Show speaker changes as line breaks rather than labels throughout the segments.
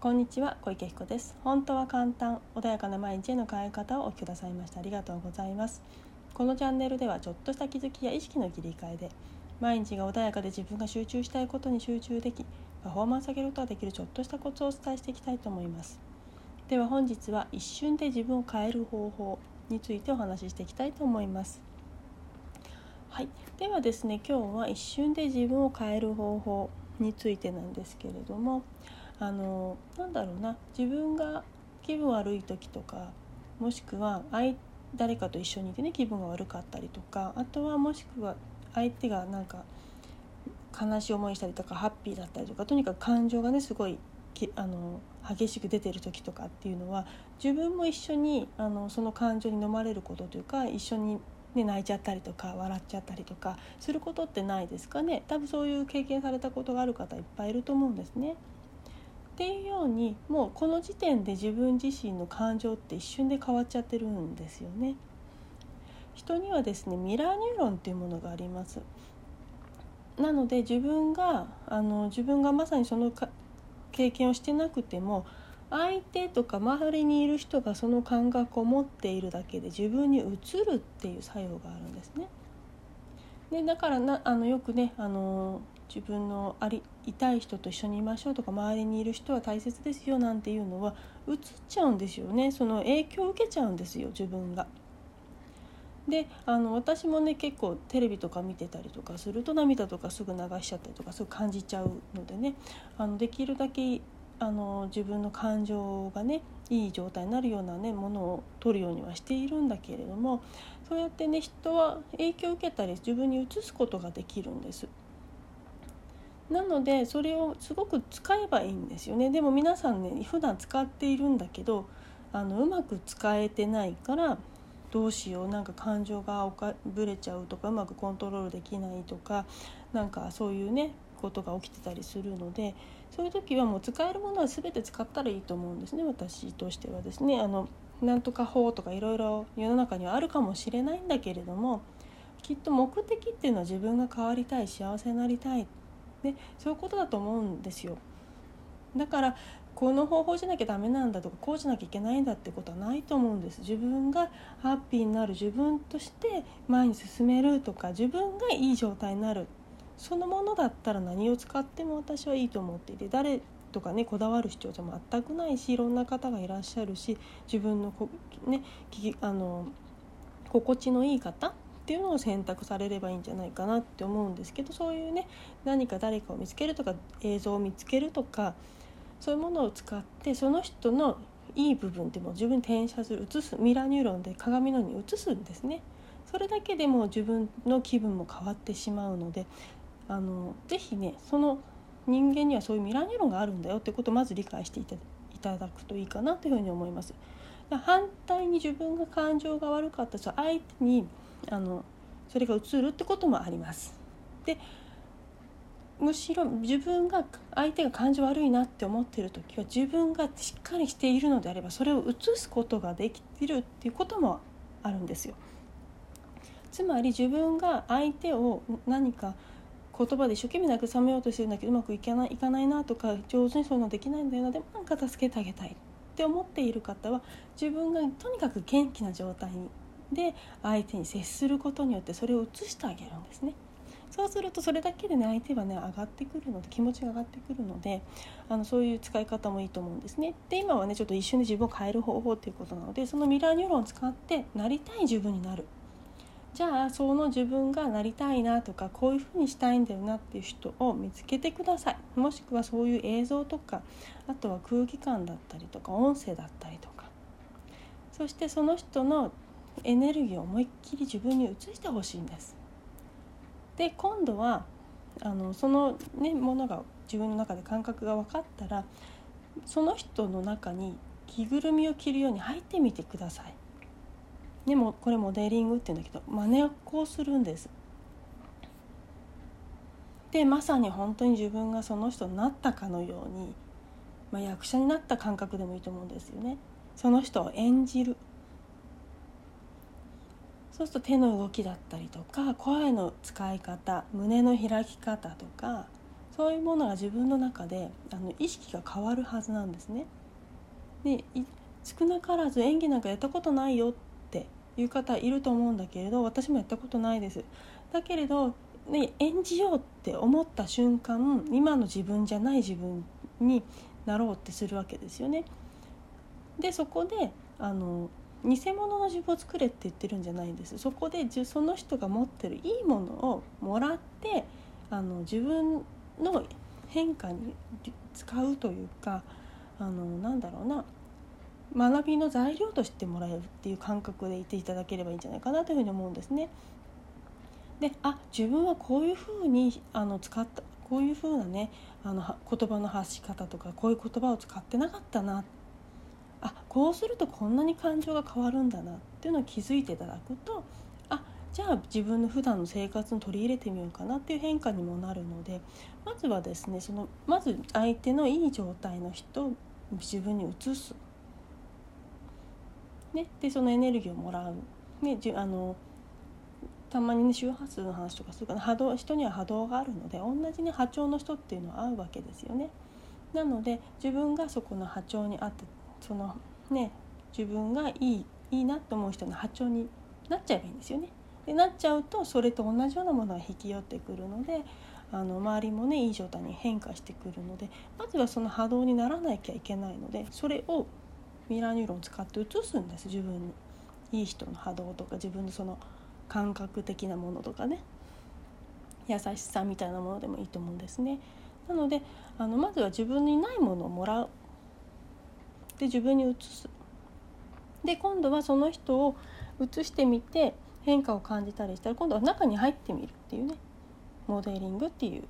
こんにちは小池彦です。本当は簡単穏やかな毎日への変え方をお聞きくださいましてありがとうございます。このチャンネルではちょっとした気づきや意識の切り替えで毎日が穏やかで自分が集中したいことに集中できパフォーマンス上げることができるちょっとしたコツをお伝えしていきたいと思います。では本日は一瞬で自分を変える方法についてお話ししていきたいと思います。はい、ではですね今日は一瞬で自分を変える方法についてなんですけれどもあのなんだろうな自分が気分悪い時とかもしくは誰かと一緒にいてね気分が悪かったりとかあとはもしくは相手がなんか悲しい思いしたりとかハッピーだったりとかとにかく感情がねすごいあの激しく出てる時とかっていうのは自分も一緒にあのその感情に飲まれることというか一緒にね、泣いちゃったりとか笑っちゃったりとかすることってないですかね多分そういう経験されたことがある方いっぱいいると思うんですね。っていうようにもうこの時点で自分自身の感情って一瞬で変わっちゃってるんですよね。人にはですねミラーニューロンっていうものがあります。なので自分があの自分がまさにその経験をしてなくても相手とか周りにいる人がその感覚を持っているだけで自分に移るっていう作用があるんですね。でだからなあのよくねあの自分のあり痛い人と一緒にいましょうとか周りにいる人は大切ですよなんていうのは移っちゃうんですよねその影響を受けちゃうんですよ自分が。であの私もね結構テレビとか見てたりとかすると涙とかすぐ流しちゃったりとかすぐ感じちゃうのでねあのできるだけあの自分の感情がねいい状態になるようなねものを取るようにはしているんだけれどもそうやってね人は影響を受けたり自分に移すことができるんです。なのでそれをすごく使えばいいんですよね。でも皆さんね普段使っているんだけどあのうまく使えてないからどうしよう。なんか感情がおかぶれちゃうとかうまくコントロールできないとかなんかそういうねことが起きてたりするのでそういう時はもう使えるものは全て使ったらいいと思うんですね。私としてはですね。あのなんとか法とかいろいろ世の中にはあるかもしれないんだけれどもきっと目的っていうのは自分が変わりたい幸せになりたい、ね、そういうことだと思うんですよ。だからこの方法じゃなきゃダメなんだとかこうじゃなきゃいけないんだってことはないと思うんです自分がハッピーになる自分として前に進めるとか自分がいい状態になるそのものだったら何を使っても私はいいと思っていて誰とかねこだわる必要じゃ全くないしいろんな方がいらっしゃるし自分のこ、ね、あの心地のいい方っていうのを選択されればいいんじゃないかなって思うんですけどそういうね何か誰かを見つけるとか映像を見つけるとかそういうものを使ってその人のいい部分でも自分に転写する映すミラーニューロンで鏡のように映すんですね。それだけでも自分の気分も変わってしまうのであのぜひねその人間にはそういうミラーニューロンがあるんだよってことをまず理解していただくといいかなというふうに思います。反対に自分が感情が悪かったら相手にあのそれが移るってこともあります。でむしろ自分が相手が感情悪いなって思ってる時は自分がしっかりしているのであればそれを移すことができてるっていうこともあるんですよ。つまり自分が相手を何か言葉で一生懸命慰めようとしてるんだけどうまくいかないいかないなとか上手にそういうのできないんだよなでもなんか助けてあげたいって思っている方は自分がとにかく元気な状態で相手に接することによってそれを移してあげるんですね。そうするとそれだけでね相手はね上がってくるので気持ちが上がってくるのであのそういう使い方もいいと思うんですね。で今はねちょっと一瞬で自分を変える方法っていうことなのでそのミラーニューロンを使ってなりたい自分になるじゃあその自分がなりたいなとかこういうふうにしたいんだよなっていう人を見つけてくださいもしくはそういう映像とかあとは空気感だったりとか音声だったりとかそしてその人のエネルギーを思いっきり自分に移してほしいんです。で今度はあのその、ね、ものが自分の中で感覚が分かったらその人の中に着ぐるみを着るように入ってみてください。でもこれモデリングって言うんだけど真似をするんです。でまさに本当に自分がその人になったかのように、まあ、役者になった感覚でもいいと思うんですよね。その人を演じる。そうすると手の動きだったりとか声の使い方胸の開き方とかそういうものが自分の中であの意識が変わるはずなんですね。で少なからず演技なんかやったことないよっていう方いると思うんだけれど私もやったことないです。だけれど、ね、演じようって思った瞬間今の自分じゃない自分になろうってするわけですよね。でそこであの偽物の自分を作れって言ってるんじゃないんですそこでその人が持ってるいいものをもらってあの自分の変化に使うというかあのなんだろうな学びの材料としてもらえるっていう感覚でいていただければいいんじゃないかなというふうに思うんですね。であ自分はこういうふうにあの使ったこういうふうなねあの言葉の発し方とかこういう言葉を使ってなかったなってあこうするとこんなに感情が変わるんだなっていうのを気づいていただくとあじゃあ自分の普段の生活に取り入れてみようかなっていう変化にもなるのでまずはですねそのまず相手のいい状態の人を自分に移す。ね、でそのエネルギーをもらう。ね、じあのたまにね周波数の話とかするから波動人には波動があるので同じね波長の人っていうのは合うわけですよね。なので自分がそこの波長に合ってそのね自分がいいいいなと思う人の波長になっちゃえばいいんですよね。でなっちゃうとそれと同じようなものが引き寄ってくるのであの周りもねいい状態に変化してくるのでまずはその波動にならなきゃいけないのでそれをミラーニューロンを使って移すんです自分に。いい人の波動とか自分のその感覚的なものとかね優しさみたいなものでもいいと思うんですね。なのであのまずは自分にないものをもらうで自分に移す。で今度はその人を移してみて変化を感じたりしたら今度は中に入ってみるっていうね。モデリングっていう、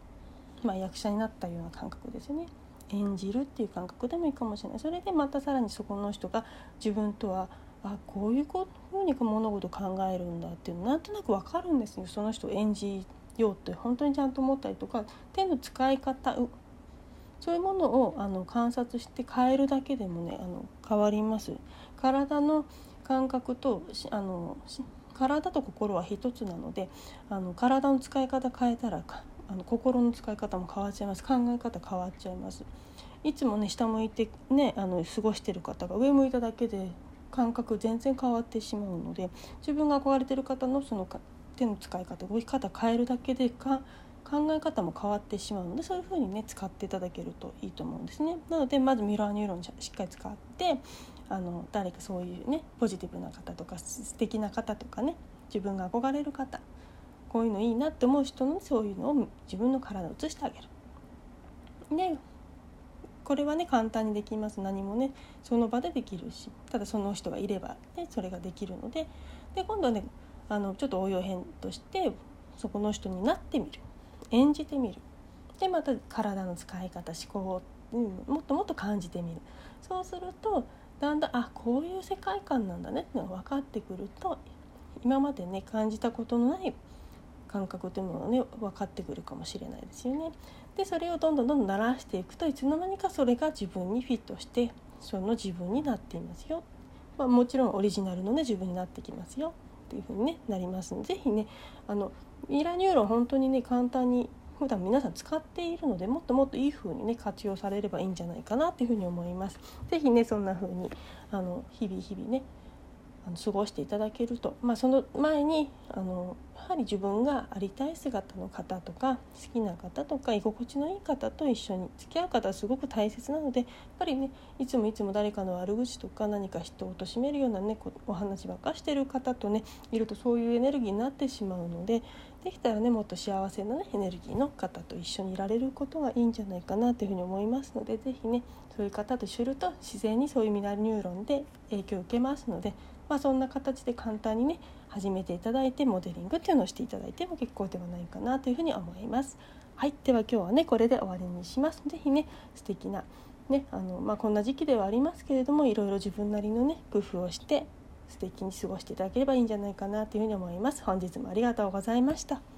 まあ、役者になったような感覚ですよね。演じるっていう感覚でもいいかもしれない。それでまたさらにそこの人が自分とはあこういうふうに物事を考えるんだっていうのなんとなく分かるんですよ。その人を演じようって本当にちゃんと思ったりとか手の使い方そういうものをあの観察して変えるだけでもねあの変わります。体の感覚とあの体と心は一つなのであの体の使い方変えたらあの心の使い方も変わっちゃいます。考え方変わっちゃいます。いつもね下向いてねあの過ごしてる方が上向いただけで感覚全然変わってしまうので自分が憧れてる方のその手の使い方動き方変えるだけでか考え方も変わってしまうのでそういうふうにね使っていただけるといいと思うんですね。なのでまずミラーニューロンしっかり使ってあの誰かそういうねポジティブな方とか素敵な方とかね自分が憧れる方こういうのいいなって思う人のそういうのを自分の体を移してあげる。でこれはね簡単にできます何もねその場でできるしただその人がいれば、ね、それができるのでで今度はねあのちょっと応用編としてそこの人になってみる演じてみるでまた体の使い方思考を、うん、もっともっと感じてみるそうするとだんだんあこういう世界観なんだねっていうのが分かってくると今までね感じたことのない感覚というものがね分かってくるかもしれないですよね。でそれをどんどんどんどん慣らしていくといつの間にかそれが自分にフィットしてその自分になっていますよ。まあ、もちろんオリジナルのね自分になってきますよっていうふうに、ね、なりますので是非ねあのミラニューロン本当にね簡単に普段皆さん使っているのでもっともっといい風にね活用されればいいんじゃないかなっていうふうに思います。ぜひねそんな風にあの日々日々ねあの過ごしていただけると、まあ、その前にあのやはり自分がありたい姿の方とか好きな方とか居心地のいい方と一緒に付き合う方はすごく大切なのでやっぱりねいつもいつも誰かの悪口とか何か人を貶めるようなねお話ばっかしてる方とねいるとそういうエネルギーになってしまうのでできたらねもっと幸せな、ね、エネルギーの方と一緒にいられることがいいんじゃないかなというふうに思いますので是非ねそういう方と一緒にいると自然にそういうミナルニューロンで影響を受けますのでまあ、そんな形で簡単にね始めていただいてモデリングっていうのをしていただいても結構ではないかなというふうに思います。はい、では今日はねこれで終わりにします。是非ね素敵なねあのまあ、こんな時期ではありますけれどもいろいろ自分なりのね工夫をして素敵に過ごしていただければいいんじゃないかなというふうに思います。本日もありがとうございました。